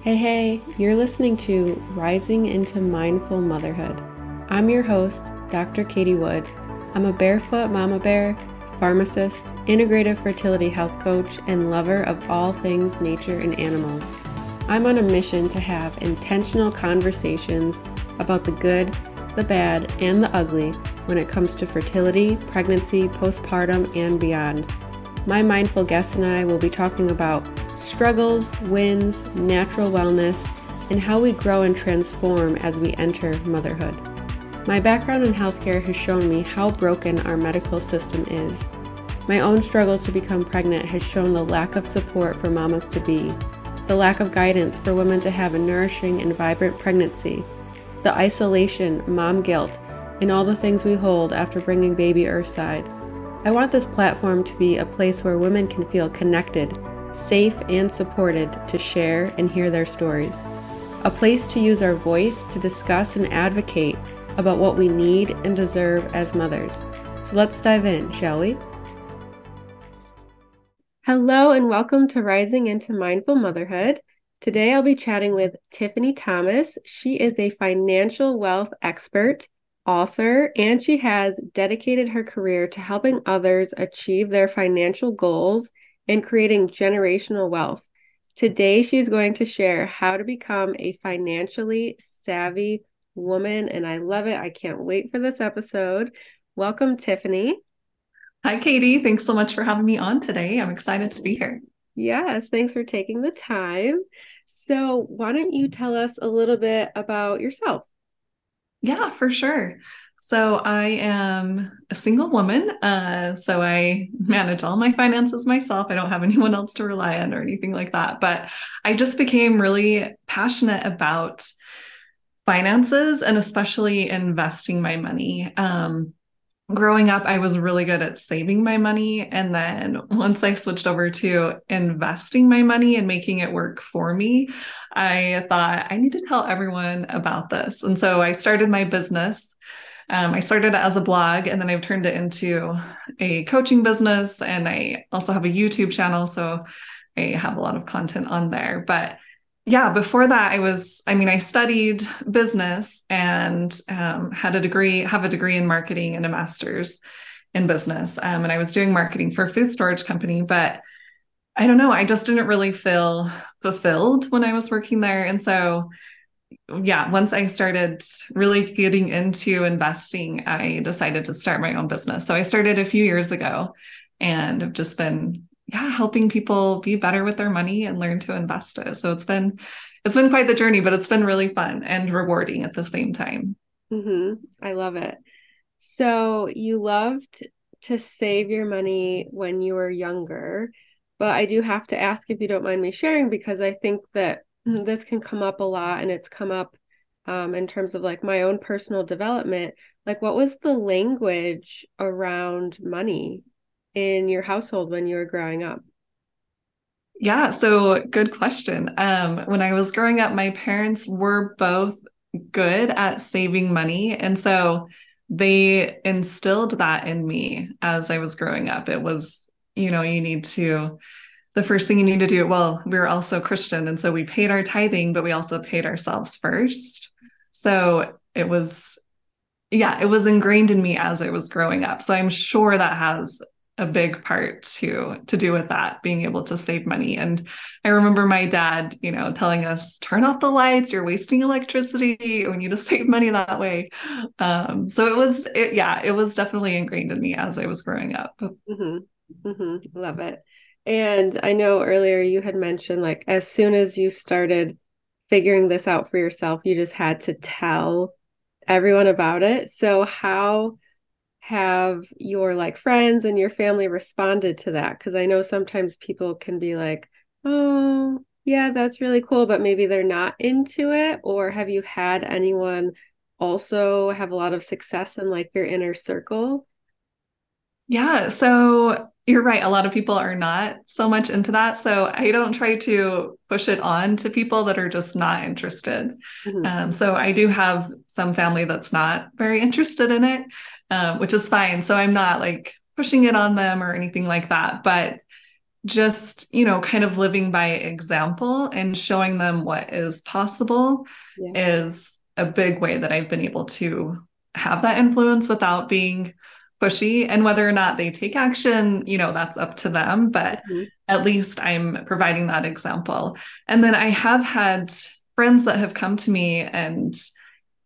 Hey, hey, you're listening to Rising into Mindful Motherhood. I'm your host, Dr. Katie Wood. I'm a barefoot mama bear, pharmacist, integrative fertility health coach, and lover of all things nature and animals. I'm on a mission to have intentional conversations about the good, the bad, and the ugly when it comes to fertility, pregnancy, postpartum, and beyond. My mindful guest and I will be talking about struggles, wins, natural wellness, and how we grow and transform as we enter motherhood. My background in healthcare has shown me how broken our medical system is. My own struggles to become pregnant has shown the lack of support for mamas to be, the lack of guidance for women to have a nourishing and vibrant pregnancy, the isolation, mom guilt, and all the things we hold after bringing baby earthside. I want this platform to be a place where women can feel connected, safe, and supported to share and hear their stories. A place to use our voice to discuss and advocate about what we need and deserve as mothers. So let's dive in, shall we? Hello, and welcome to Rising into Mindful Motherhood. Today I'll be chatting with Tiffany Thomas. She is a financial wealth expert, author, and she has dedicated her career to helping others achieve their financial goals and creating generational wealth. Today, she's going to share how to become a financially savvy woman, and I love it. I can't wait for this episode. Welcome, Tiffany. Hi, Katie. Thanks so much for having me on today. I'm excited to be here. Yes, thanks for taking the time. So, why don't you tell us a little bit about yourself? Yeah, for sure. So I am a single woman. Uh, so I manage all my finances myself. I don't have anyone else to rely on or anything like that. But I just became really passionate about finances and especially investing my money. Um, growing up, I was really good at saving my money. And then once I switched over to investing my money and making it work for me, I thought I need to tell everyone about this. And so I started my business. Um, I started it as a blog and then I've turned it into a coaching business. And I also have a YouTube channel. So I have a lot of content on there. But yeah, before that, I was, I mean, I studied business and um, had a degree, have a degree in marketing and a master's in business. Um, and I was doing marketing for a food storage company. But I don't know, I just didn't really feel fulfilled when I was working there. And so yeah, once I started really getting into investing, I decided to start my own business. So I started a few years ago and have just been yeah, helping people be better with their money and learn to invest it. So it's been it's been quite the journey, but it's been really fun and rewarding at the same time. Mm-hmm. I love it. So you loved to save your money when you were younger, but I do have to ask if you don't mind me sharing because I think that this can come up a lot and it's come up um, in terms of like my own personal development. Like what was the language around money in your household when you were growing up? Yeah so good question. Um, when i was growing up my parents were both good at saving money and so they instilled that in me as i was growing up. It was you know you need to the first thing you need to do well we are also christian and so we paid our tithing but we also paid ourselves first. So it was yeah it was ingrained in me as i was growing up. So i'm sure that has a big part to to do with that being able to save money. And i remember my dad you know telling us turn off the lights you're wasting electricity we need to save money that way. Um, so it was it, yeah it was definitely ingrained in me as i was growing up. Mm-hmm. Mm-hmm. love it and I know earlier you had mentioned like as soon as you started figuring this out for yourself, you just had to tell everyone about it. So how have your like friends and your family responded to that? Because I know sometimes people can be like, oh, yeah, that's really cool, but maybe they're not into it. Or have you had anyone also have a lot of success in like your inner circle? Yeah. So you're right. A lot of people are not so much into that. So I don't try to push it on to people that are just not interested. Mm-hmm. Um, so I do have some family that's not very interested in it, um, which is fine. So I'm not like pushing it on them or anything like that. But just, you know, kind of living by example and showing them what is possible yeah. is a big way that I've been able to have that influence without being pushy and whether or not they take action you know that's up to them but mm-hmm. at least i'm providing that example. And then i have had friends that have come to me and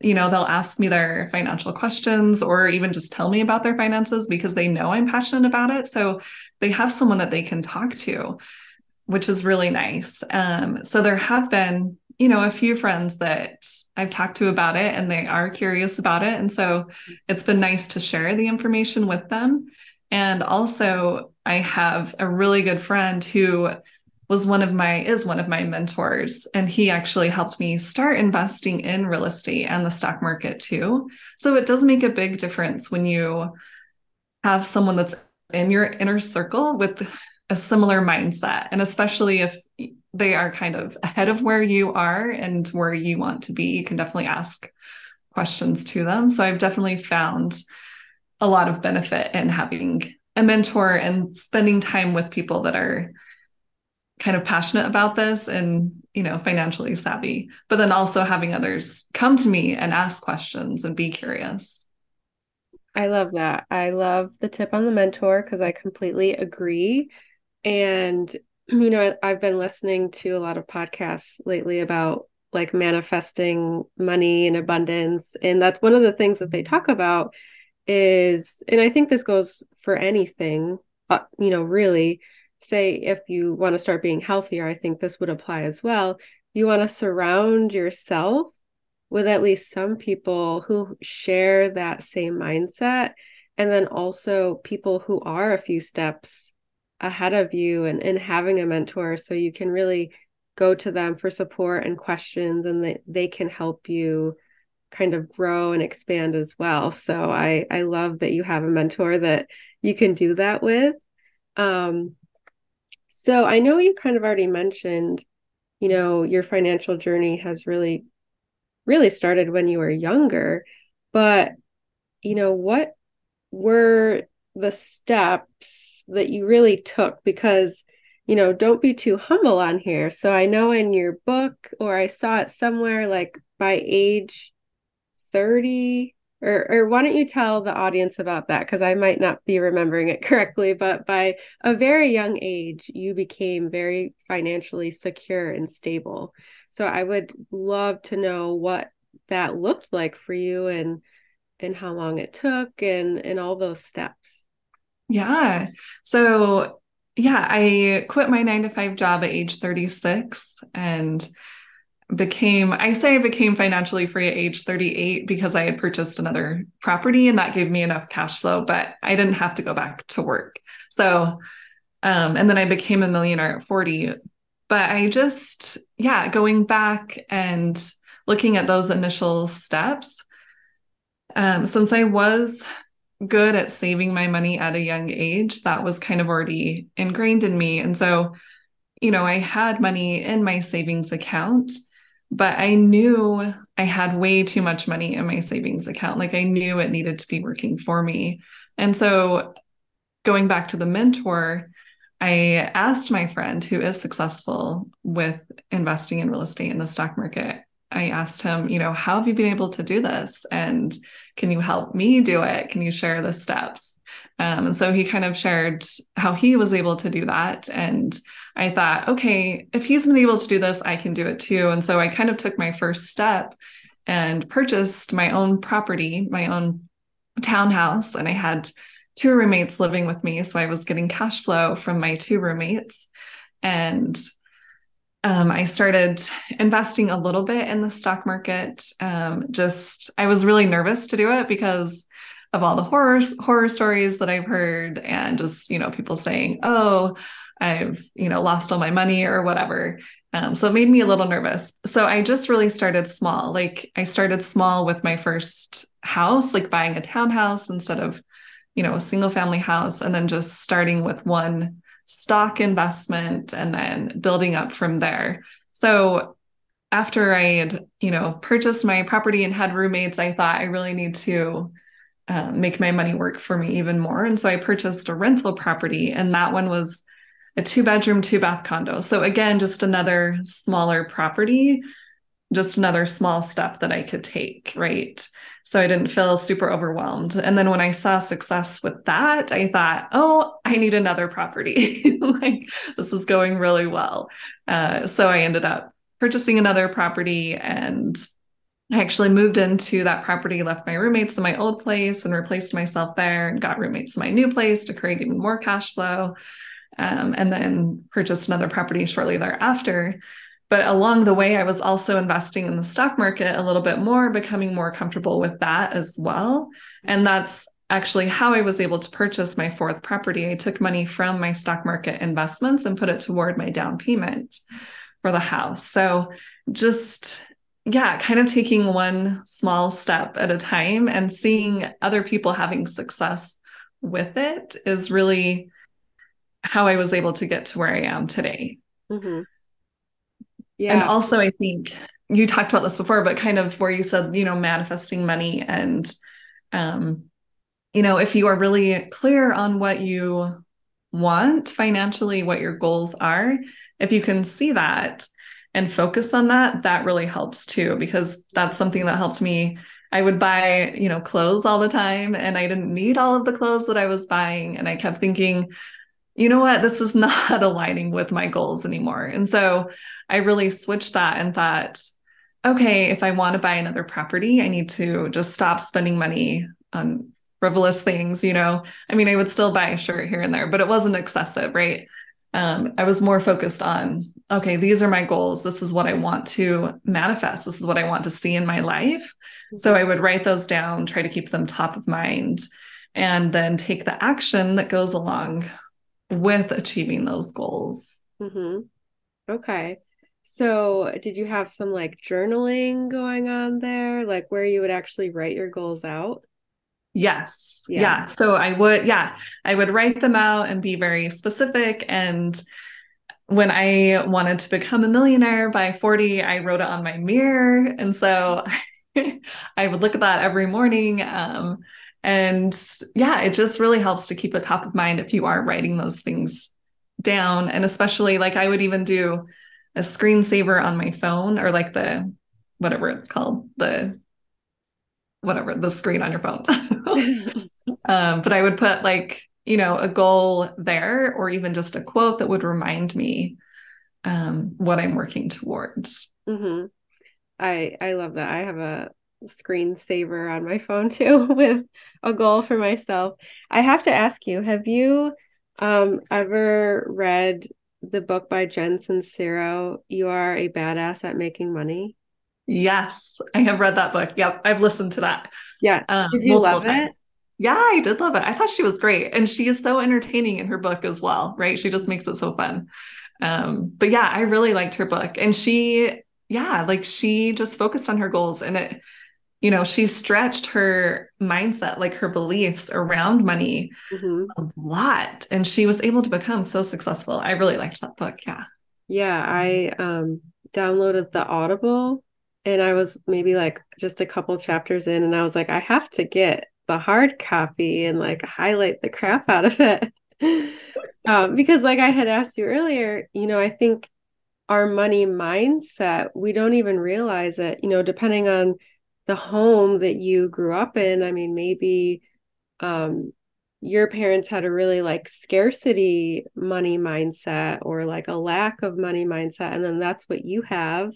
you know they'll ask me their financial questions or even just tell me about their finances because they know i'm passionate about it. So they have someone that they can talk to which is really nice. Um, so there have been you know, a few friends that I've talked to about it and they are curious about it. And so it's been nice to share the information with them. And also, I have a really good friend who was one of my is one of my mentors and he actually helped me start investing in real estate and the stock market too so it does make a big difference when you have someone that's in your inner circle with a similar mindset and especially if they are kind of ahead of where you are and where you want to be, you can definitely ask questions to them. So I've definitely found a lot of benefit in having a mentor and spending time with people that are kind of passionate about this and you know financially savvy but then also having others come to me and ask questions and be curious. I love that. I love the tip on the mentor because i completely agree. And you know, I've been listening to a lot of podcasts lately about like manifesting money and abundance. And that's one of the things that they talk about is, and I think this goes for anything, uh, you know, really say if you want to start being healthier, I think this would apply as well. You want to surround yourself with at least some people who share that same mindset. And then also people who are a few steps ahead of you and, and having a mentor so you can really go to them for support and questions and they, they can help you kind of grow and expand as well. So i i love that you have a mentor that you can do that with. Um so i know you kind of already mentioned you know your financial journey has really really started when you were younger but you know what were the steps that you really took because you know don't be too humble on here. So i know in your book or i saw it somewhere like by age 30 or or why don't you tell the audience about that? Because i might not be remembering it correctly but by a very young age you became very financially secure and stable. So i would love to know what that looked like for you and and how long it took and and all those steps yeah. So, yeah, I quit my nine to five job at age 36 and became, I say I became financially free at age 38 because I had purchased another property and that gave me enough cash flow, but I didn't have to go back to work. So, um, and then I became a millionaire at 40. But I just, yeah, going back and looking at those initial steps, um, since I was good at saving my money at a young age. That was kind of already ingrained in me. And so, you know, I had money in my savings account, but I knew I had way too much money in my savings account. Like I knew it needed to be working for me. And so, going back to the mentor, I asked my friend who is successful with investing in real estate in the stock market. I asked him, you know, how have you been able to do this? And can you help me do it? Can you share the steps? Um, and so he kind of shared how he was able to do that. And I thought, okay, if he's been able to do this, I can do it too. And so I kind of took my first step and purchased my own property, my own townhouse. And I had two roommates living with me. So I was getting cash flow from my two roommates. And um, I started investing a little bit in the stock market. Um, just I was really nervous to do it because of all the horror horror stories that I've heard, and just you know people saying, "Oh, I've you know lost all my money" or whatever. Um, so it made me a little nervous. So I just really started small. Like I started small with my first house, like buying a townhouse instead of you know a single family house, and then just starting with one stock investment and then building up from there. So after I had, you know, purchased my property and had roommates, I thought I really need to uh, make my money work for me even more. And so I purchased a rental property, and that one was a two bedroom, two bath condo. So again, just another smaller property, just another small step that I could take, right? So I didn't feel super overwhelmed. And then when I saw success with that, I thought, oh, I need another property. like this is going really well. Uh, so I ended up purchasing another property and I actually moved into that property, left my roommates in my old place and replaced myself there and got roommates in my new place to create even more cash flow. Um, and then purchased another property shortly thereafter. But along the way, I was also investing in the stock market a little bit more, becoming more comfortable with that as well. And that's actually how I was able to purchase my fourth property. I took money from my stock market investments and put it toward my down payment for the house. So just yeah, kind of taking one small step at a time and seeing other people having success with it is really how I was able to get to where I am today. Mm-hmm. Yeah. And also, I think you talked about this before, but kind of where you said, you know, manifesting money and, um, you know, if you are really clear on what you want financially, what your goals are, if you can see that, and focus on that, that really helps too, because that's something that helped me. I would buy, you know, clothes all the time and I didn't need all of the clothes that I was buying. And I kept thinking, you know what, this is not aligning with my goals anymore. And so I really switched that and thought, okay, if I want to buy another property, I need to just stop spending money on frivolous things, you know. I mean, I would still buy a shirt here and there, but it wasn't excessive, right? um, I was more focused on, okay, these are my goals. This is what I want to manifest. This is what I want to see in my life. Mm-hmm. So I would write those down, try to keep them top of mind, and then take the action that goes along with achieving those goals. Mm-hmm. Okay. So, did you have some like journaling going on there, like where you would actually write your goals out? Yes. Yeah. yeah. So I would, yeah, I would write them out and be very specific. And when I wanted to become a millionaire by 40, I wrote it on my mirror. And so I would look at that every morning. Um, and yeah, it just really helps to keep it top of mind if you are writing those things down. And especially like I would even do a screensaver on my phone or like the whatever it's called, the whatever the screen on your phone. um, but I would put like, you know, a goal there or even just a quote that would remind me um, what I'm working towards. Mm-hmm. I I love that. I have a screensaver on my phone too with a goal for myself. I have to ask you, have you um ever read the book by Jen Sincero, You Are a Badass at Making Money? Yes, I have read that book. Yep, I've listened to that. Yeah, um, did you love times. it? Yeah, I did love it. I thought she was great, and she is so entertaining in her book as well. Right? She just makes it so fun. Um, but yeah, I really liked her book, and she, yeah, like she just focused on her goals, and it, you know, she stretched her mindset, like her beliefs around money, mm-hmm. a lot, and she was able to become so successful. I really liked that book. Yeah. Yeah, I um downloaded the Audible and I was maybe like just a couple chapters in, and I was like, I have to get the hard copy and like highlight the crap out of it. um, because, like I had asked you earlier, you know, I think our money mindset, we don't even realize it, you know, depending on the home that you grew up in. I mean, maybe um, your parents had a really like scarcity money mindset or like a lack of money mindset, and then that's what you have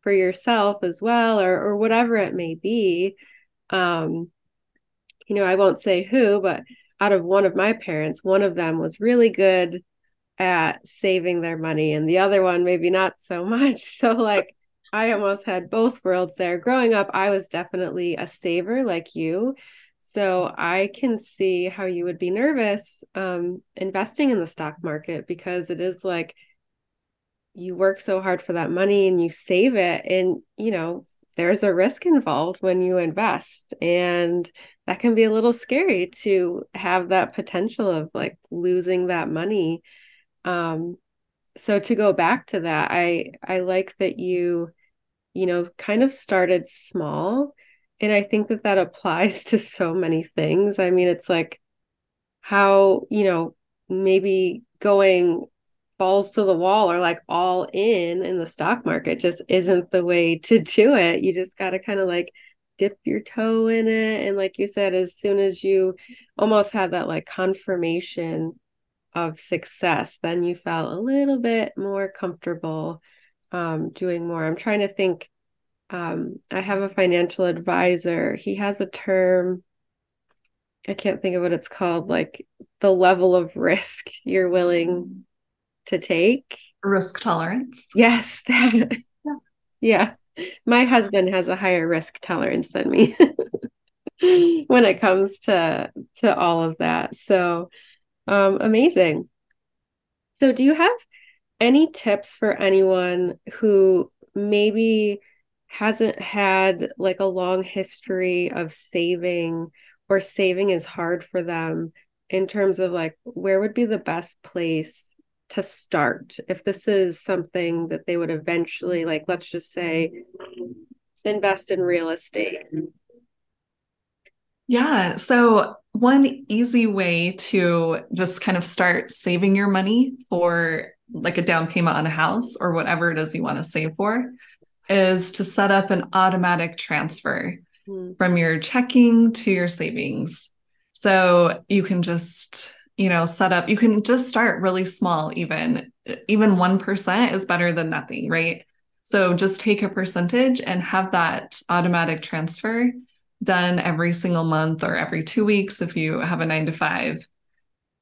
for yourself as well or or whatever it may be um you know i won't say who but out of one of my parents one of them was really good at saving their money and the other one maybe not so much so like i almost had both worlds there. Growing up i was definitely a saver like you. So i can see how you would be nervous um, investing in the stock market because it is like you work so hard for that money and you save it and you know there's a risk involved when you invest. And that can be a little scary to have that potential of like losing that money. Um so to go back to that i i like that you you know kind of started small and i think that that applies to so many things i mean it's like how you know maybe going balls to the wall or like all in in the stock market just isn't the way to do it. You just got to kind of like dip your toe in it. And like you said, as soon as you almost have that like confirmation of success, then you felt a little bit more comfortable um, doing more. I'm trying to think. Um, I have a financial advisor. He has a term. I can't think of what it's called, like the level of risk you're willing to take. Risk tolerance. Yes. yeah. yeah. My husband has a higher risk tolerance than me when it comes to to all of that. So um amazing. So do you have any tips for anyone who maybe hasn't had like a long history of saving or saving is hard for them in terms of like where would be the best place to start if this is something that they would eventually like let's just say invest in real estate? Yeah so one easy way to just kind of start saving your money for like a down payment on a house or whatever it is you want to save for is to set up an automatic transfer mm. from your checking to your savings so you can just you know, set up, you can just start really small, even, even 1% is better than nothing, right? So just take a percentage and have that automatic transfer done every single month or every two weeks if you have a nine to five,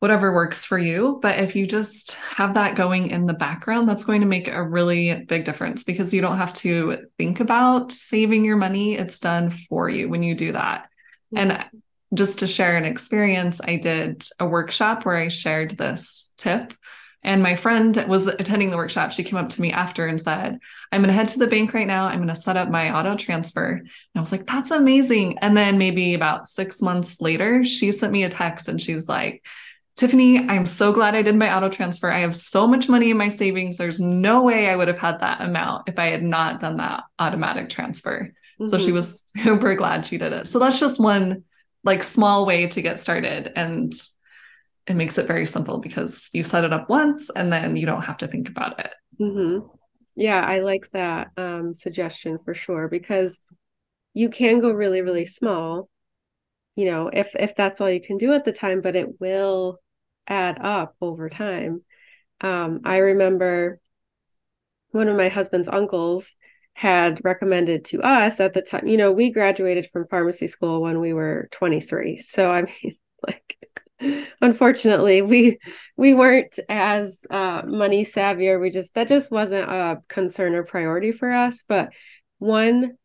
whatever works for you. But if you just have that going in the background, that's going to make a really big difference because you don't have to think about saving your money. It's done for you when you do that. And just to share an experience, I did a workshop where I shared this tip. And my friend was attending the workshop. She came up to me after and said, I'm going to head to the bank right now. I'm going to set up my auto transfer. And I was like, that's amazing. And then maybe about six months later, she sent me a text and she's like, Tiffany, I'm so glad I did my auto transfer. I have so much money in my savings. There's no way I would have had that amount if I had not done that automatic transfer. Mm-hmm. So she mm-hmm. was super glad she did it. So that's just one like small way to get started and it makes it very simple because you set it up once and then you don't have to think about it mm-hmm. yeah i like that um, suggestion for sure because you can go really really small you know if if that's all you can do at the time but it will add up over time um, i remember one of my husband's uncles had recommended to us at the time, you know, we graduated from pharmacy school when we were 23. So I mean, like unfortunately, we we weren't as uh, money savvy or we just that just wasn't a concern or priority for us, but one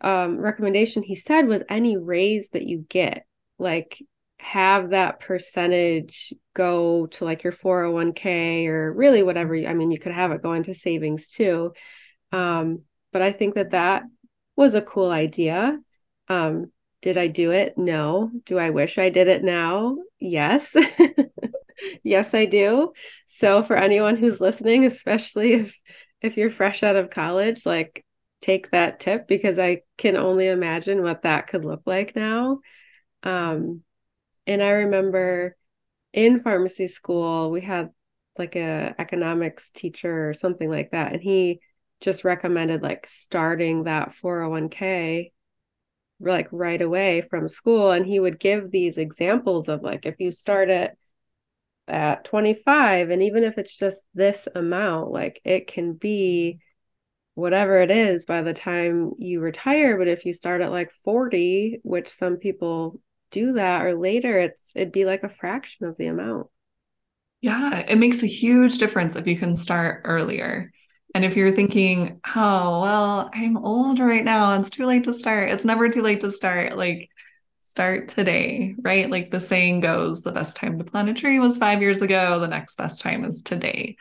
um, recommendation he said was any raise that you get, like have that percentage go to like your 401k or really whatever. I mean, you could have it go into savings too um, but I think that that was a cool idea. Um, did I do it? No. Do I wish I did it now? Yes. yes, I do. So for anyone who's listening, especially if if you're fresh out of college, like take that tip because I can only imagine what that could look like now. Um, and I remember in pharmacy school, we had like a economics teacher or something like that, and he just recommended like starting that 401k like right away from school. And he would give these examples of like if you start it at 25 and even if it's just this amount like it can be whatever it is by the time you retire. But if you start at like 40 which some people do that or later it's it'd be like a fraction of the amount yeah it makes a huge difference if you can start earlier and if you're thinking, oh, well, I'm old right now, it's too late to start. It's never too late to start. Like, start today, right? Like the saying goes, the best time to plant a tree was five years ago. The next best time is today.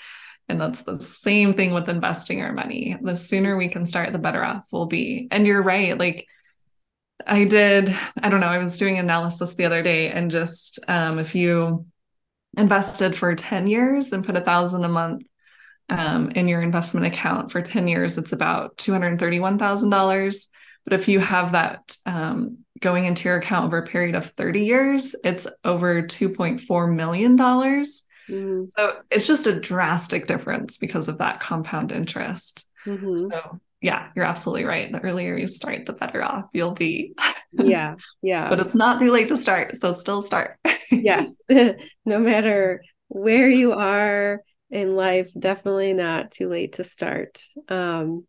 And that's the same thing with investing our money. The sooner we can start, the better off we'll be. And you're right. Like, I did, I don't know, I was doing analysis the other day and just um, if you invested for 10 years and put a thousand a month um, in your investment account for 10 years, it's about $231,000. But if you have that um, going into your account over a period of 30 years, it's over $2.4 million. Mm-hmm. So it's just a drastic difference because of that compound interest. Mm-hmm. So yeah, you're absolutely right. The earlier you start, the better off you'll be. yeah. Yeah. but it's not too late to start. So still start. yes. no matter where you are in life, definitely not too late to start. Um,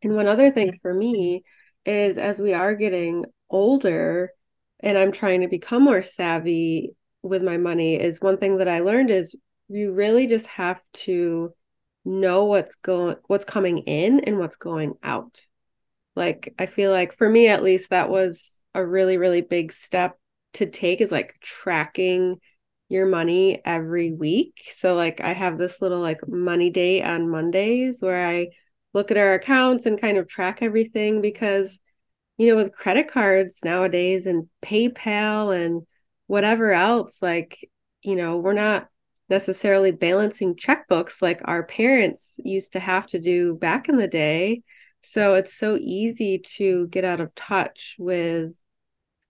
and one other thing for me is as we are getting older and I'm trying to become more savvy with my money, is one thing that I learned is you really just have to know what's going what's coming in and what's going out. Like I feel like for me at least that was a really really big step to take is like tracking your money every week. So like I have this little like money day on Mondays where I look at our accounts and kind of track everything because you know with credit cards nowadays and PayPal and whatever else like you know we're not necessarily balancing checkbooks like our parents used to have to do back in the day so it's so easy to get out of touch with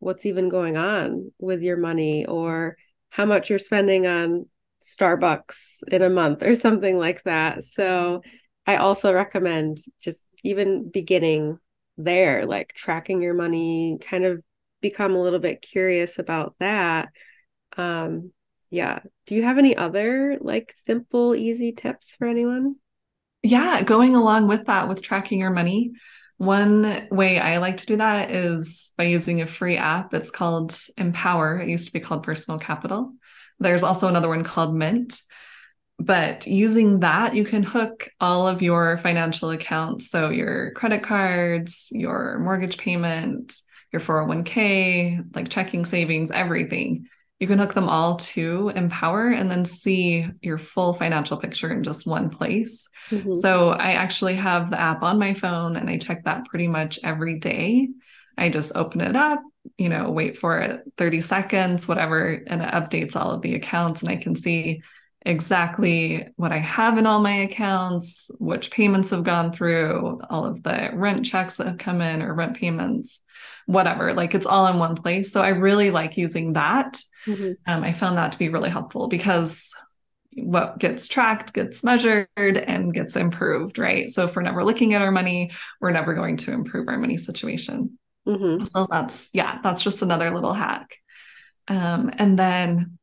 what's even going on with your money or how much you're spending on Starbucks in a month or something like that. So I also recommend just even beginning there, like tracking your money, kind of become a little bit curious about that. Um, yeah. Do you have any other like simple, easy tips for anyone? Yeah, going along with that, with tracking your money, one way I like to do that is by using a free app. It's called Empower. It used to be called Personal Capital. There's also another one called Mint but using that you can hook all of your financial accounts so your credit cards your mortgage payment your 401k like checking savings everything you can hook them all to empower and then see your full financial picture in just one place mm-hmm. so i actually have the app on my phone and i check that pretty much every day i just open it up you know wait for it 30 seconds whatever and it updates all of the accounts and i can see exactly what I have in all my accounts, which payments have gone through, all of the rent checks that have come in or rent payments, whatever. Like it's all in one place. So I really like using that. Mm-hmm. Um, I found that to be really helpful because what gets tracked gets measured and gets improved, right? So if we're never looking at our money, we're never going to improve our money situation. Mm-hmm. So that's, yeah, that's just another little hack. Um, and then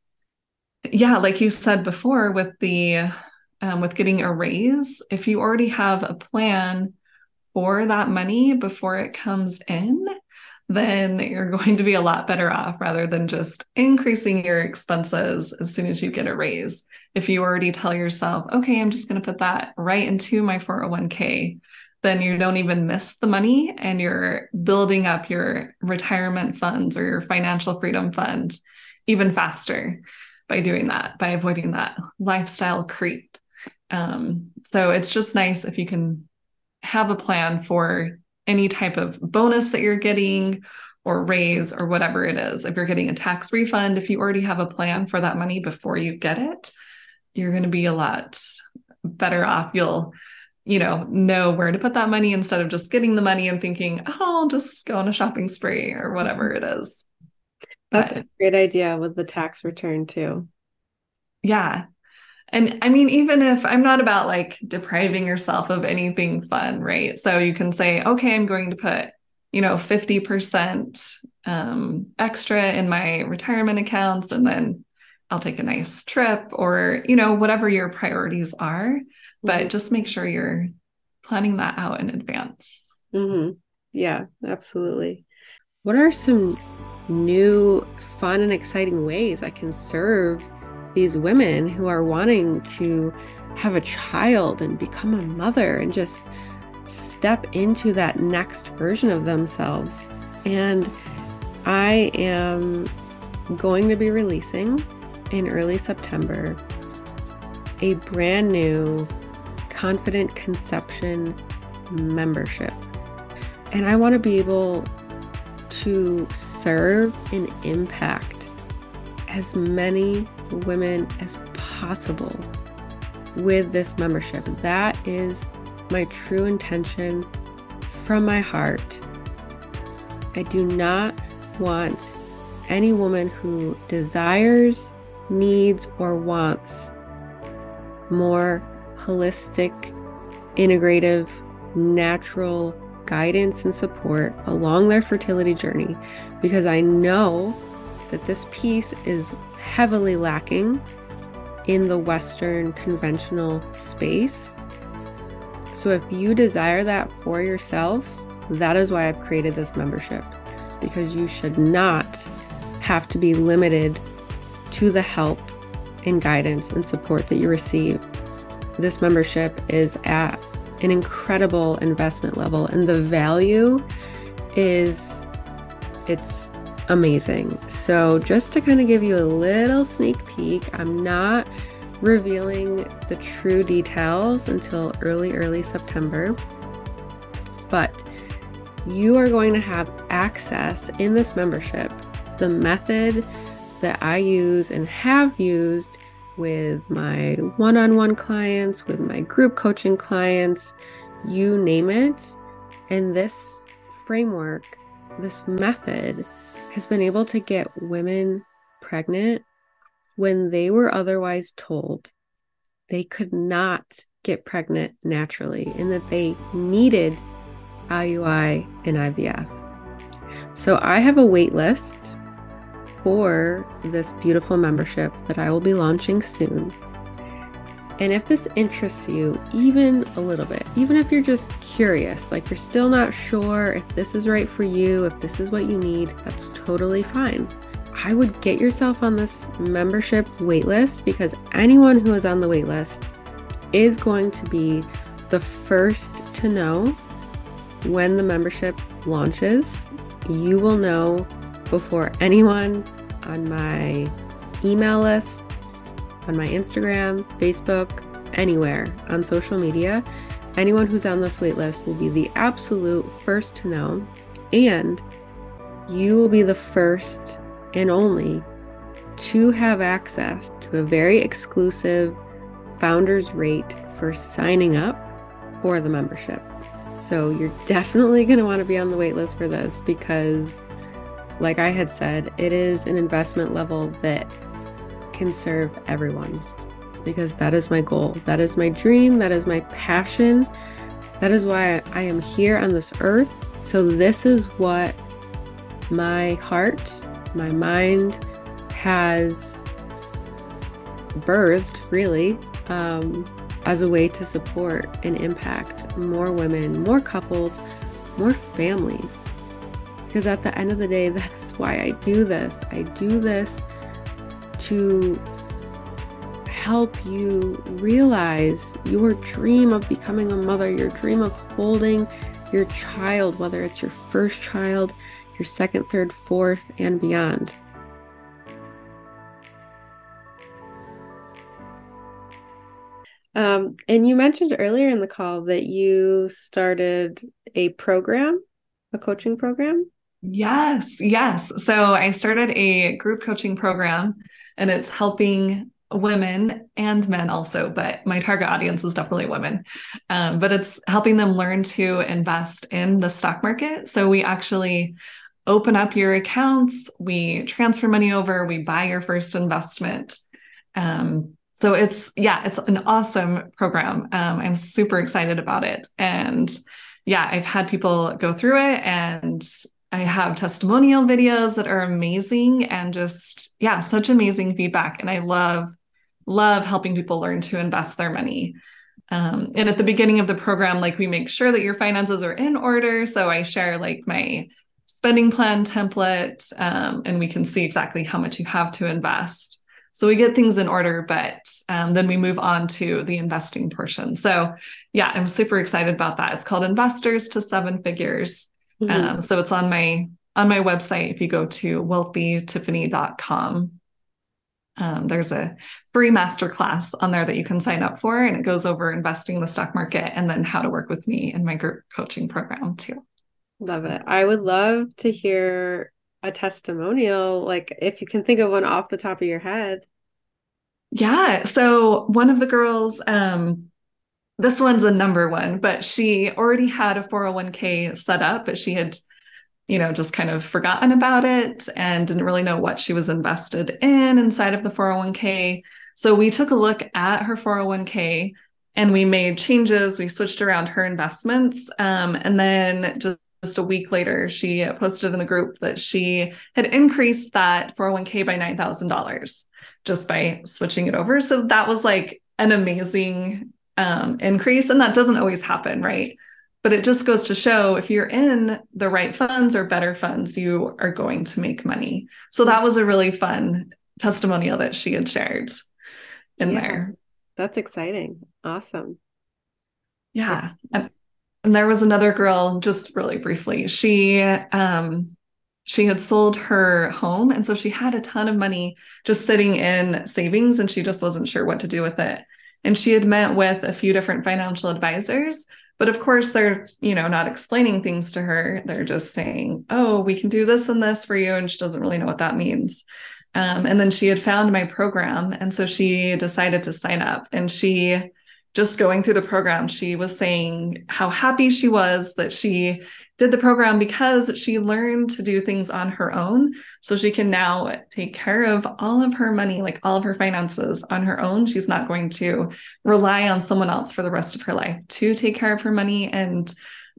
yeah, like you said before, with the um, with getting a raise, if you already have a plan for that money before it comes in, then you're going to be a lot better off rather than just increasing your expenses as soon as you get a raise. If you already tell yourself, okay, I'm just going to put that right into my 401k, then you don't even miss the money and you're building up your retirement funds or your financial freedom fund even faster by doing that, by avoiding that lifestyle creep. Um, so it's just nice if you can have a plan for any type of bonus that you're getting or raise or whatever it is. If you're getting a tax refund, if you already have a plan for that money before you get it, you're going to be a lot better off. You'll, you know, know where to put that money instead of just getting the money and thinking, oh, I'll just go on a shopping spree or whatever it is. That's but, a great idea with the tax return too. Yeah. And I mean, even if I'm not about like depriving yourself of anything fun, right? So you can say, okay, I'm going to put, you know, 50% um, extra in my retirement accounts, and then I'll take a nice trip or, you know, whatever your priorities are. Mm-hmm. But just make sure you're planning that out in advance. Mm-hmm. Yeah, absolutely. What are some new, fun, and exciting ways I can serve these women who are wanting to have a child and become a mother and just step into that next version of themselves. And I am going to be releasing in early September a brand new Confident Conception membership. And I want to be able to serve and impact as many women as possible with this membership. That is my true intention from my heart. I do not want any woman who desires needs or wants more holistic, integrative, natural guidance and support along their fertility journey because I know that this piece is heavily lacking in the Western conventional space. So, if you desire that for yourself, that is why I've created this membership because you should not have to be limited to the help and guidance and support that you receive. This membership is at an incredible investment level and the value is it's amazing. So just to kind of give you a little sneak peek, I'm not revealing the true details until early early September. But you are going to have access in this membership the method that I use and have used with my one on one clients, with my group coaching clients, you name it. And this framework, this method, has been able to get women pregnant when they were otherwise told they could not get pregnant naturally and that they needed IUI and IVF. So I have a wait list for this beautiful membership that I will be launching soon. And if this interests you even a little bit, even if you're just curious, like you're still not sure if this is right for you, if this is what you need, that's totally fine. I would get yourself on this membership waitlist because anyone who is on the waitlist is going to be the first to know when the membership launches. You will know before anyone on my email list, on my Instagram, Facebook, anywhere on social media. Anyone who's on this waitlist will be the absolute first to know, and you will be the first and only to have access to a very exclusive founder's rate for signing up for the membership. So you're definitely going to want to be on the waitlist for this because like I had said, it is an investment level that can serve everyone because that is my goal. That is my dream. That is my passion. That is why I am here on this earth. So, this is what my heart, my mind has birthed really um, as a way to support and impact more women, more couples, more families. Because at the end of the day, that's why I do this. I do this to help you realize your dream of becoming a mother, your dream of holding your child, whether it's your first child, your second, third, fourth, and beyond. Um, and you mentioned earlier in the call that you started a program, a coaching program. Yes, yes. So I started a group coaching program and it's helping women and men also, but my target audience is definitely women. Um, but it's helping them learn to invest in the stock market. So we actually open up your accounts, we transfer money over, we buy your first investment. Um, so it's, yeah, it's an awesome program. Um, I'm super excited about it. And yeah, I've had people go through it and I have testimonial videos that are amazing and just, yeah, such amazing feedback. And I love, love helping people learn to invest their money. Um, and at the beginning of the program, like we make sure that your finances are in order. So I share like my spending plan template um, and we can see exactly how much you have to invest. So we get things in order, but um, then we move on to the investing portion. So yeah, I'm super excited about that. It's called Investors to Seven Figures. Mm-hmm. Um, so it's on my on my website. If you go to wealthytiffany.com, um, there's a free masterclass on there that you can sign up for, and it goes over investing in the stock market and then how to work with me in my group coaching program too. Love it. I would love to hear a testimonial, like if you can think of one off the top of your head. Yeah. So one of the girls, um, this one's a number one, but she already had a 401k set up, but she had you know, just kind of forgotten about it and didn't really know what she was invested in inside of the 401k. So we took a look at her 401k and we made changes. We switched around her investments. Um, and then just just a week later, she posted in the group that she had increased that 401k by $9,000 just by switching it over. So that was like an amazing um, increase. And that doesn't always happen, right? But it just goes to show if you're in the right funds or better funds, you are going to make money. So that was a really fun testimonial that she had shared in yeah, there. That's exciting. Awesome. Yeah. And, and there was another girl, just really briefly. She um she had sold her home and so she had a ton of money just sitting in savings and she just wasn't sure what to do with it and she had met with a few different financial advisors but of course they're you know not explaining things to her. They're just saying oh we can do this and this for you and she doesn't really know what that means. Um, and then she had found my program and so she decided to sign up. And she just going through the program, she was saying how happy she was that she did the program because she learned to do things on her own. So she can now take care of all of her money, like all of her finances on her own. She's not going to rely on someone else for the rest of her life to take care of her money and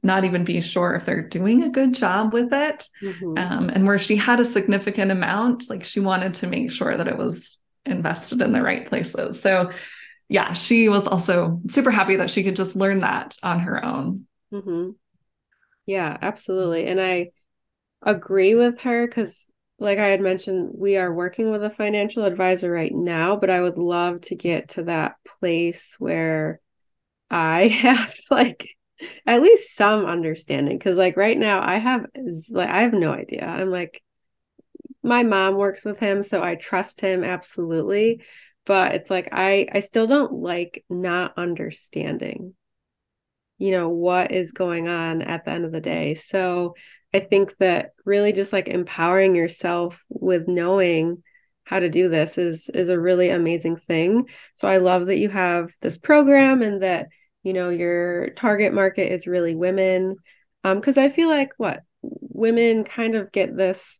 not even be sure if they're doing a good job with it. Mm-hmm. Um, and where she had a significant amount, like she wanted to make sure that it was invested in the right places. So yeah, she was also super happy that she could just learn that on her own. Mm-hmm. Yeah, absolutely. Mm-hmm. And I agree with her because, like I had mentioned, we are working with a financial advisor right now, but I would love to get to that place where I have like at least some understanding because like right now i have like i have no idea i'm like my mom works with him so i trust him absolutely but it's like i i still don't like not understanding you know what is going on at the end of the day so i think that really just like empowering yourself with knowing how to do this is is a really amazing thing so i love that you have this program and that you know your target market is really women um because i feel like what women kind of get this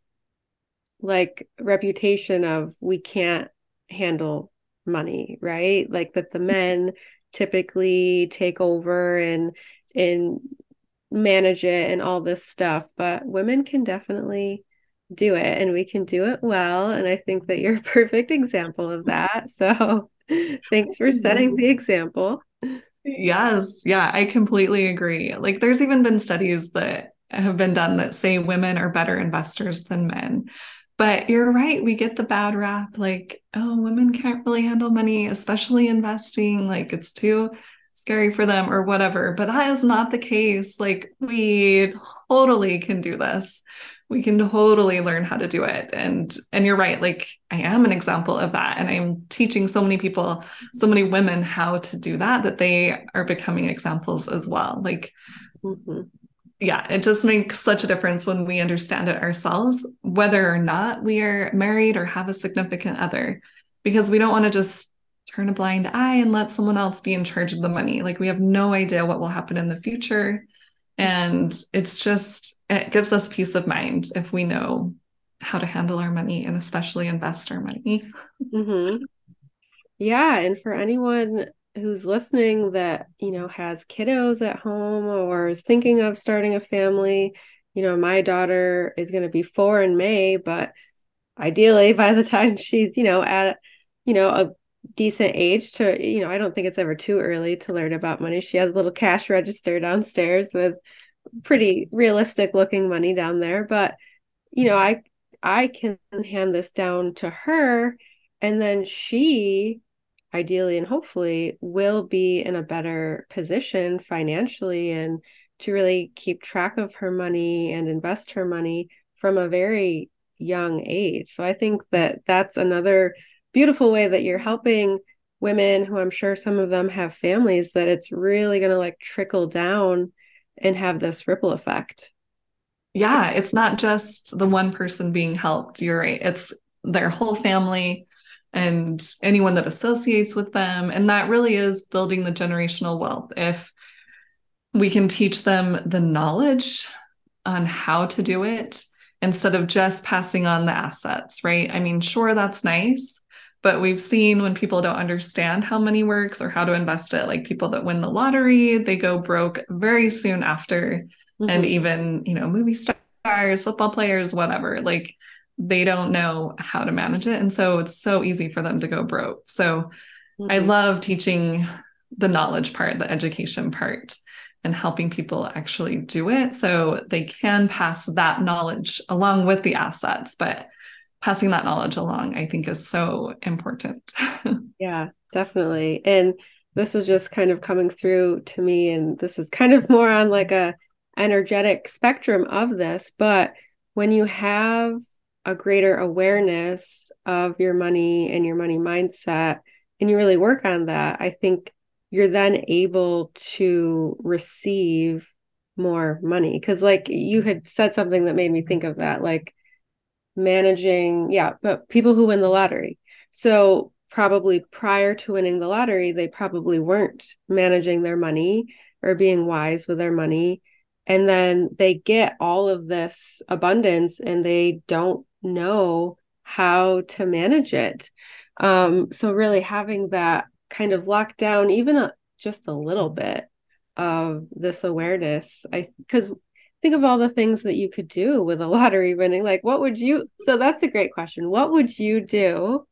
like reputation of we can't handle money, right? Like that the men typically take over and and manage it and all this stuff, but women can definitely do it and we can do it well and I think that you're a perfect example of that. So thanks for setting the example. Yes, yeah, I completely agree. Like there's even been studies that have been done that say women are better investors than men. But you're right, we get the bad rap like, oh, women can't really handle money, especially investing. Like it's too scary for them or whatever. But that is not the case. Like we totally can do this. We can totally learn how to do it. And and you're right, like I am an example of that. And I'm teaching so many people, so many women how to do that, that they are becoming examples as well. Like mm-hmm yeah, it just makes such a difference when we understand it ourselves, whether or not we are married or have a significant other, because we don't want to just turn a blind eye and let someone else be in charge of the money. Like we have no idea what will happen in the future. And it's just, it gives us peace of mind if we know how to handle our money and especially invest our money. Mm-hmm. Yeah. And for anyone who's listening that you know has kiddos at home or is thinking of starting a family. You know my daughter is going to be 4 in May but ideally by the time she's you know at you know a decent age to you know I don't think it's ever too early to learn about money. She has a little cash register downstairs with pretty realistic looking money down there but you know I I can hand this down to her and then she ideally and hopefully will be in a better position financially and to really keep track of her money and invest her money from a very young age. So I think that that's another beautiful way that you're helping women who I'm sure some of them have families that it's really going to like trickle down and have this ripple effect. Yeah, it's not just the one person being helped. You're right. It's their whole family and anyone that associates with them. And that really is building the generational wealth. If we can teach them the knowledge on how to do it instead of just passing on the assets, right? I mean, sure, that's nice. But we've seen when people don't understand how money works or how to invest it, like people that win the lottery, they go broke very soon after. Mm-hmm. And even, you know, movie stars, football players, whatever, like they don't know how to manage it. And so it's so easy for them to go broke. So mm-hmm. I love teaching the knowledge part, the education part and helping people actually do it so they can pass that knowledge along with the assets but passing that knowledge along i think is so important yeah definitely and this was just kind of coming through to me and this is kind of more on like a energetic spectrum of this but when you have a greater awareness of your money and your money mindset and you really work on that i think you're then able to receive more money. Because like you had said something that made me think of that like managing yeah but people who win the lottery. So probably prior to winning the lottery they probably weren't managing their money or being wise with their money and then they get all of this abundance and they don't know how to manage it. Um so really having that kind of lock down even a, just a little bit of this awareness i because think of all the things that you could do with a lottery winning like what would you so that's a great question. What would you do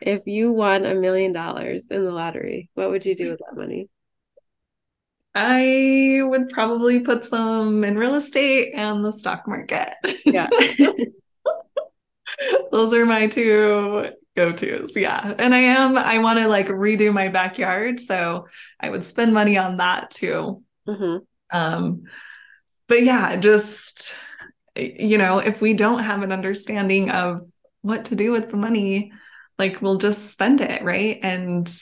if you won a million dollars in the lottery? What would you do with that money? I would probably put some in real estate and the stock market. Yeah those are my two go-tos yeah. And i am i want to like redo my backyard so i would spend money on that too. Mm-hmm. um but yeah just you know if we don't have an understanding of what to do with the money like we'll just spend it right? And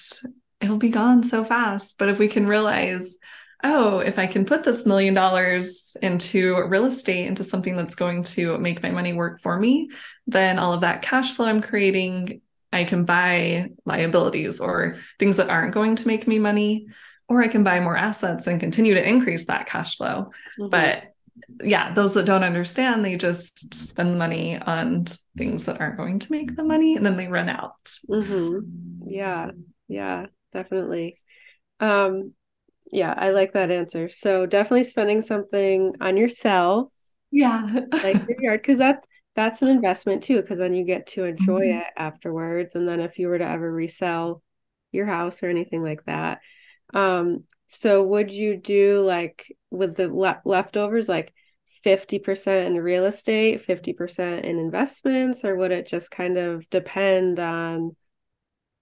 it'll be gone so fast. But if we can realize oh, if I can put this million dollars into real estate, into something that's going to make my money work for me, then all of that cash flow I'm creating, I can buy liabilities or things that aren't going to make me money, or I can buy more assets and continue to increase that cash flow. Mm-hmm. But yeah, those that don't understand, they just spend money on things that aren't going to make them money and then they run out. Mm-hmm. Yeah, yeah, definitely. Um, yeah, I like that answer. So definitely spending something on yourself. Yeah. like your yard, because that that's an investment too, because then you get to enjoy mm-hmm. it afterwards. And then if you were to ever resell your house or anything like that. Um, so would you do like with the le- leftovers like 50% in real estate, 50% in investments, or would it just kind of depend on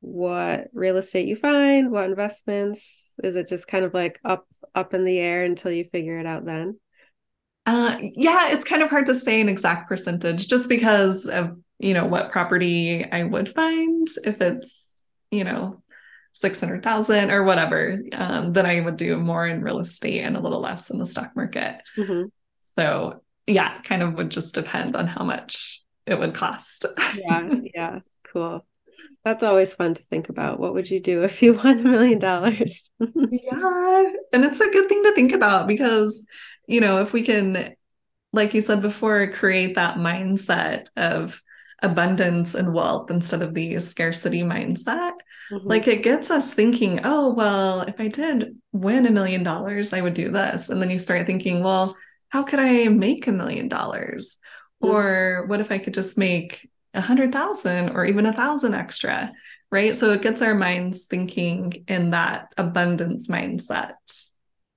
what real estate you find, what investments? Is it just kind of like up up in the air until you figure it out then? Uh, yeah, it's kind of hard to say an exact percentage just because of you know what property I would find if it's you know six hundred thousand or whatever. Um, then I would do more in real estate and a little less in the stock market. Mm-hmm. So yeah, kind of would just depend on how much it would cost. yeah, yeah, cool. That's always fun to think about. What would you do if you won a million dollars? yeah. And it's a good thing to think about because, you know, if we can, like you said before, create that mindset of abundance and wealth instead of the scarcity mindset, mm-hmm. like it gets us thinking, oh, well, if I did win a million dollars, I would do this. And then you start thinking, well, how could I make a million dollars? Mm-hmm. Or what if I could just make a hundred thousand or even a thousand extra, right? So it gets our minds thinking in that abundance mindset.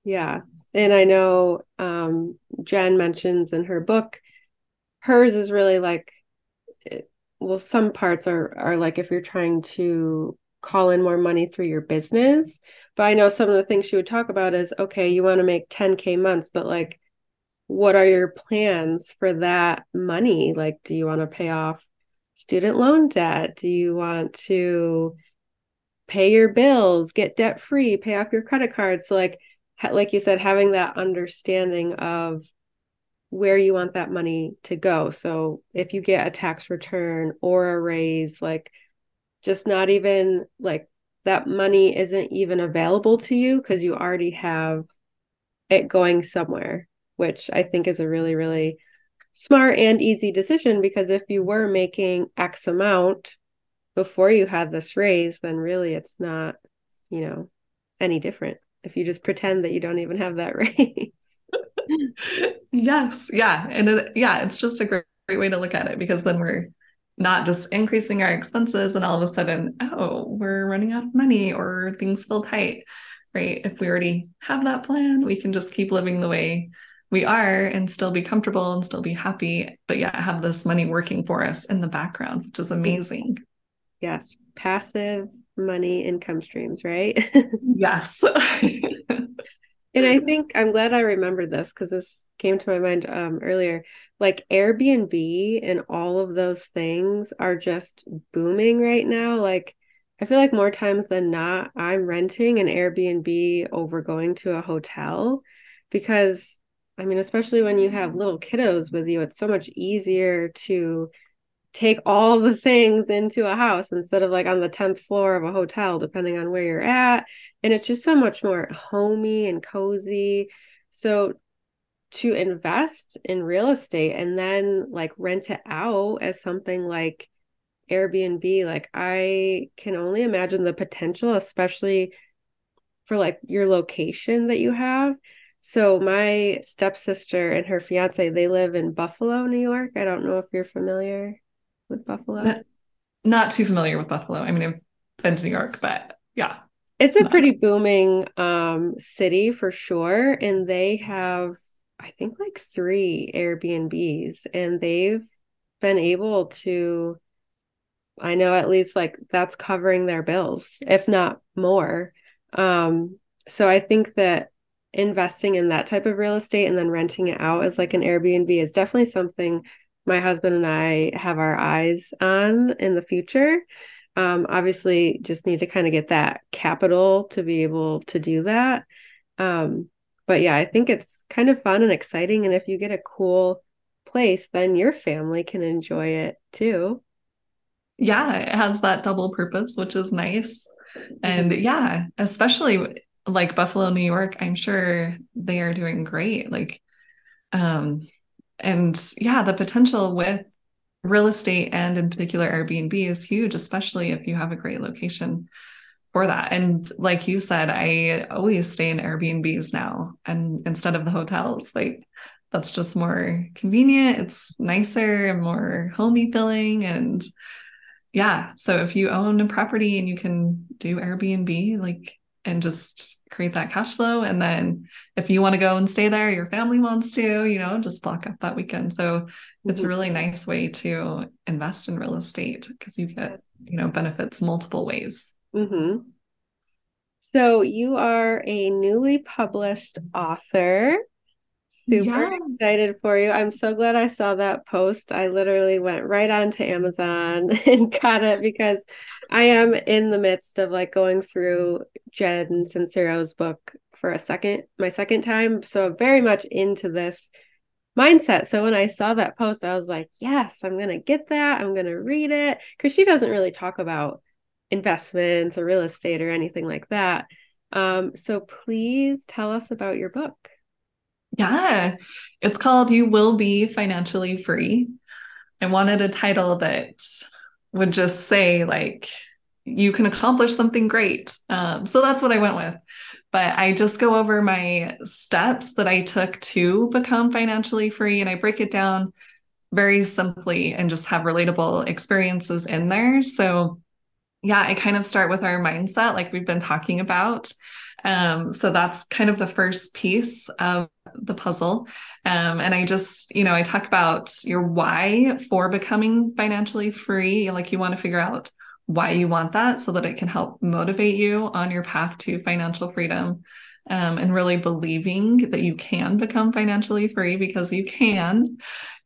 Yeah. And I know um, Jen mentions in her book, hers is really like, well, some parts are are like if you're trying to call in more money through your business. But I know some of the things she would talk about is okay, you want to make 10K months, but like, what are your plans for that money? Like, do you want to pay off student loan debt? Do you want to pay your bills, get debt free, pay off your credit cards? So like like you said having that understanding of where you want that money to go. So if you get a tax return or a raise like just not even like that money isn't even available to you because you already have it going somewhere which I think is a really, really smart and easy decision because if you were making X amount before you had this raise, then really it's not, you know, any different if you just pretend that you don't even have that raise. yes. Yeah. And uh, yeah, it's just a great, great way to look at it because then we're not just increasing our expenses and all of a sudden, oh, we're running out of money or things feel tight, right? If we already have that plan, we can just keep living the way we are and still be comfortable and still be happy, but yet have this money working for us in the background, which is amazing. Yes. Passive money income streams, right? yes. and I think I'm glad I remembered this because this came to my mind um, earlier. Like Airbnb and all of those things are just booming right now. Like I feel like more times than not, I'm renting an Airbnb over going to a hotel because I mean, especially when you have mm-hmm. little kiddos with you, it's so much easier to take all the things into a house instead of like on the 10th floor of a hotel, depending on where you're at. And it's just so much more homey and cozy. So to invest in real estate and then like rent it out as something like Airbnb, like I can only imagine the potential, especially for like your location that you have. So my stepsister and her fiance, they live in Buffalo, New York. I don't know if you're familiar with Buffalo. Not, not too familiar with Buffalo. I mean, I've been to New York, but yeah. It's a pretty booming um city for sure. And they have, I think, like three Airbnbs, and they've been able to, I know at least like that's covering their bills, if not more. Um, so I think that investing in that type of real estate and then renting it out as like an Airbnb is definitely something my husband and I have our eyes on in the future. Um, obviously, just need to kind of get that capital to be able to do that. Um, but yeah, I think it's kind of fun and exciting. And if you get a cool place, then your family can enjoy it too. Yeah, it has that double purpose, which is nice. And mm-hmm. yeah, especially like Buffalo, New York, I'm sure they are doing great. Like, um, and yeah, the potential with real estate and in particular Airbnb is huge, especially if you have a great location for that. And like you said, I always stay in Airbnbs now and instead of the hotels. Like that's just more convenient. It's nicer and more homey feeling. And yeah. So if you own a property and you can do Airbnb, like and just create that cash flow. And then if you want to go and stay there, your family wants to, you know, just block up that weekend. So mm-hmm. it's a mm-hmm. really nice way to invest in real estate because you get, you know, benefits multiple ways. Mm-hmm. So you are a newly published author super yes. excited for you. I'm so glad I saw that post. I literally went right onto Amazon and got it because I am in the midst of like going through Jen Sincero's book for a second, my second time. So I'm very much into this mindset. So when I saw that post, I was like, yes, I'm going to get that. I'm going to read it because she doesn't really talk about investments or real estate or anything like that. Um, so please tell us about your book. Yeah, it's called You Will Be Financially Free. I wanted a title that would just say, like, you can accomplish something great. Um, so that's what I went with. But I just go over my steps that I took to become financially free and I break it down very simply and just have relatable experiences in there. So, yeah, I kind of start with our mindset, like we've been talking about. Um, so that's kind of the first piece of the puzzle. Um, and I just, you know, I talk about your why for becoming financially free. Like you want to figure out why you want that so that it can help motivate you on your path to financial freedom. Um, and really believing that you can become financially free because you can.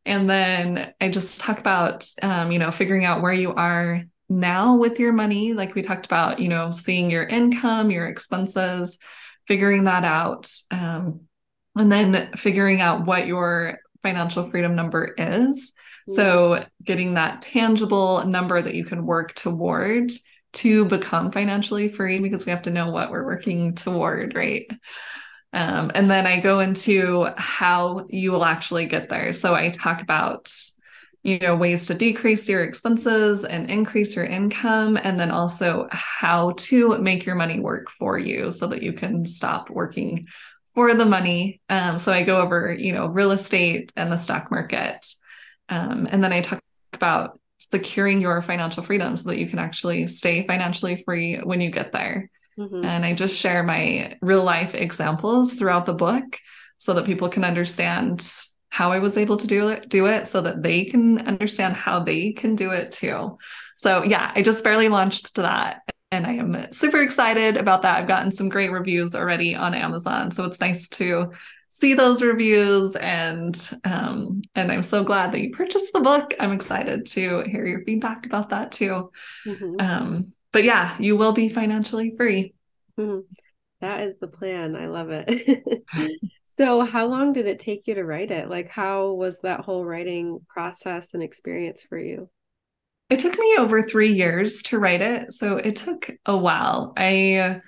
And then I just talk about, um, you know, figuring out where you are now with your money, like we talked about, you know, seeing your income, your expenses, figuring that out, um, and then figuring out what your financial freedom number is. Mm-hmm. So, getting that tangible number that you can work toward to become financially free because we have to know what we're working toward, right? Um, and then I go into how you will actually get there. So I talk about you know ways to decrease your expenses and increase your income and then also how to make your money work for you so that you can stop working for the money. Um, so i go over you know real estate and the stock market. Um, and then i talk about securing your financial freedom so that you can actually stay financially free when you get there. Mm-hmm. and i just share my real life examples throughout the book so that people can understand how I was able to do it, do it so that they can understand how they can do it too. So yeah, I just barely launched that and I am super excited about that. I've gotten some great reviews already on Amazon. So it's nice to see those reviews and um, and I'm so glad that you purchased the book. I'm excited to hear your feedback about that too. Mm-hmm. Um, but yeah, you will be financially free. Mm-hmm. That is the plan. I love it. So, how long did it take you to write it? Like, how was that whole writing process and experience for you? It took me over three years to write it. So, it took a while. I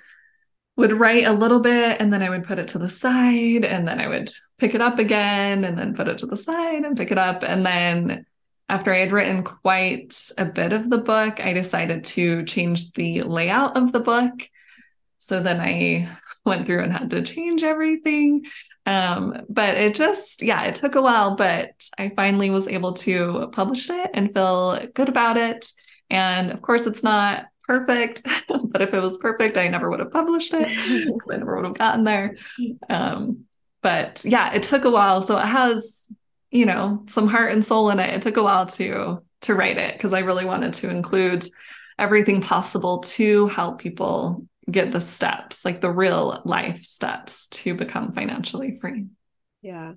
would write a little bit and then I would put it to the side and then I would pick it up again and then put it to the side and pick it up. And then after I had written quite a bit of the book, I decided to change the layout of the book. So then I went through and had to change everything. Um, but it just, yeah, it took a while, but I finally was able to publish it and feel good about it. And of course, it's not perfect, but if it was perfect, I never would have published it because I never would have gotten there. Um, but yeah, it took a while. So it has, you know, some heart and soul in it. It took a while to to write it because I really wanted to include everything possible to help people get the steps, like the real life steps to become financially free. Yeah.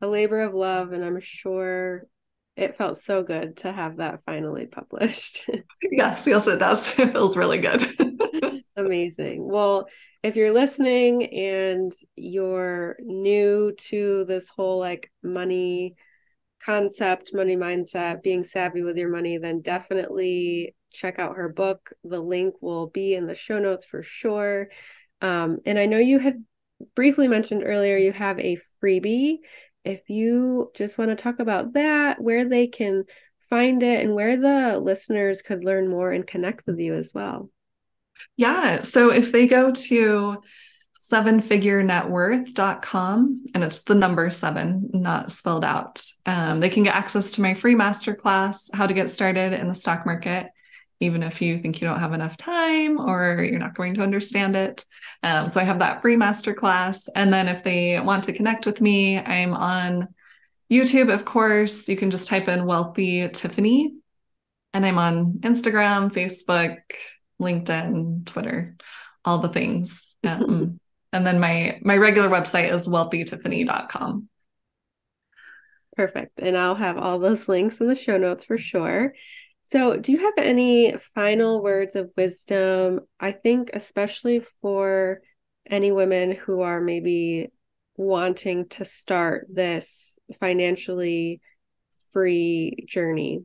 A labor of love. And I'm sure it felt so good to have that finally published. yes, yes, it does. It feels really good. Amazing. Well, if you're listening and you're new to this whole like money concept, money mindset, being savvy with your money, then definitely check out her book. The link will be in the show notes for sure. Um, and I know you had briefly mentioned earlier you have a freebie. If you just want to talk about that, where they can find it, and where the listeners could learn more and connect with you as well. Yeah. So if they go to sevenfigurenetworth.com and it's the number seven not spelled out um, they can get access to my free masterclass how to get started in the stock market even if you think you don't have enough time or you're not going to understand it. Um, so I have that free masterclass. And then if they want to connect with me, I'm on YouTube, of course. You can just type in Wealthy Tiffany. And I'm on Instagram, Facebook, LinkedIn, Twitter, all the things. Um, and then my my regular website is wealthytiffany.com. Perfect. And I'll have all those links in the show notes for sure. So, do you have any final words of wisdom? I think, especially for any women who are maybe wanting to start this financially free journey.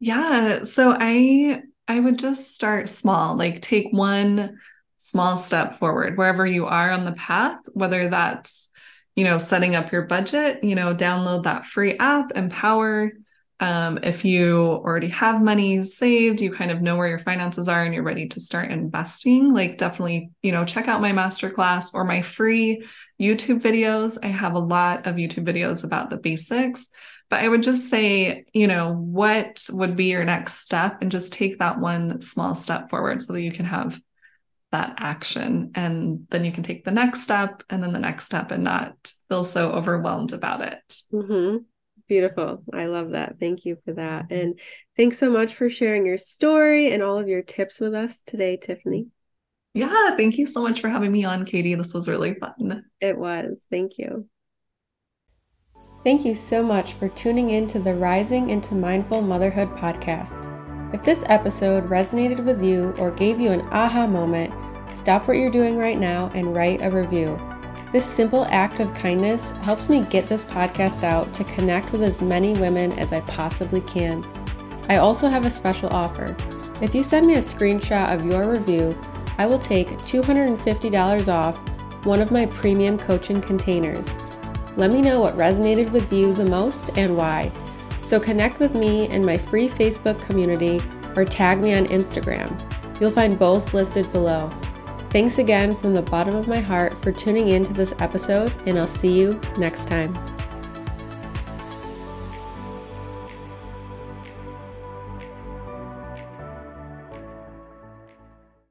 Yeah, so I I would just start small, like take one small step forward wherever you are on the path, whether that's, you know, setting up your budget, you know, download that free app, Empower um, if you already have money saved, you kind of know where your finances are and you're ready to start investing, like definitely, you know, check out my masterclass or my free YouTube videos. I have a lot of YouTube videos about the basics, but I would just say, you know, what would be your next step and just take that one small step forward so that you can have that action and then you can take the next step and then the next step and not feel so overwhelmed about it. Mm-hmm. Beautiful. I love that. Thank you for that. Mm-hmm. And thanks so much for sharing your story and all of your tips with us today, Tiffany. Yeah, thank you so much for having me on, Katie. This was really fun. It was. Thank you. Thank you so much for tuning in to the Rising into Mindful Motherhood podcast. If this episode resonated with you or gave you an aha moment, stop what you're doing right now and write a review. This simple act of kindness helps me get this podcast out to connect with as many women as I possibly can. I also have a special offer. If you send me a screenshot of your review, I will take $250 off one of my premium coaching containers. Let me know what resonated with you the most and why. So connect with me in my free Facebook community or tag me on Instagram. You'll find both listed below. Thanks again from the bottom of my heart for tuning in to this episode, and I'll see you next time.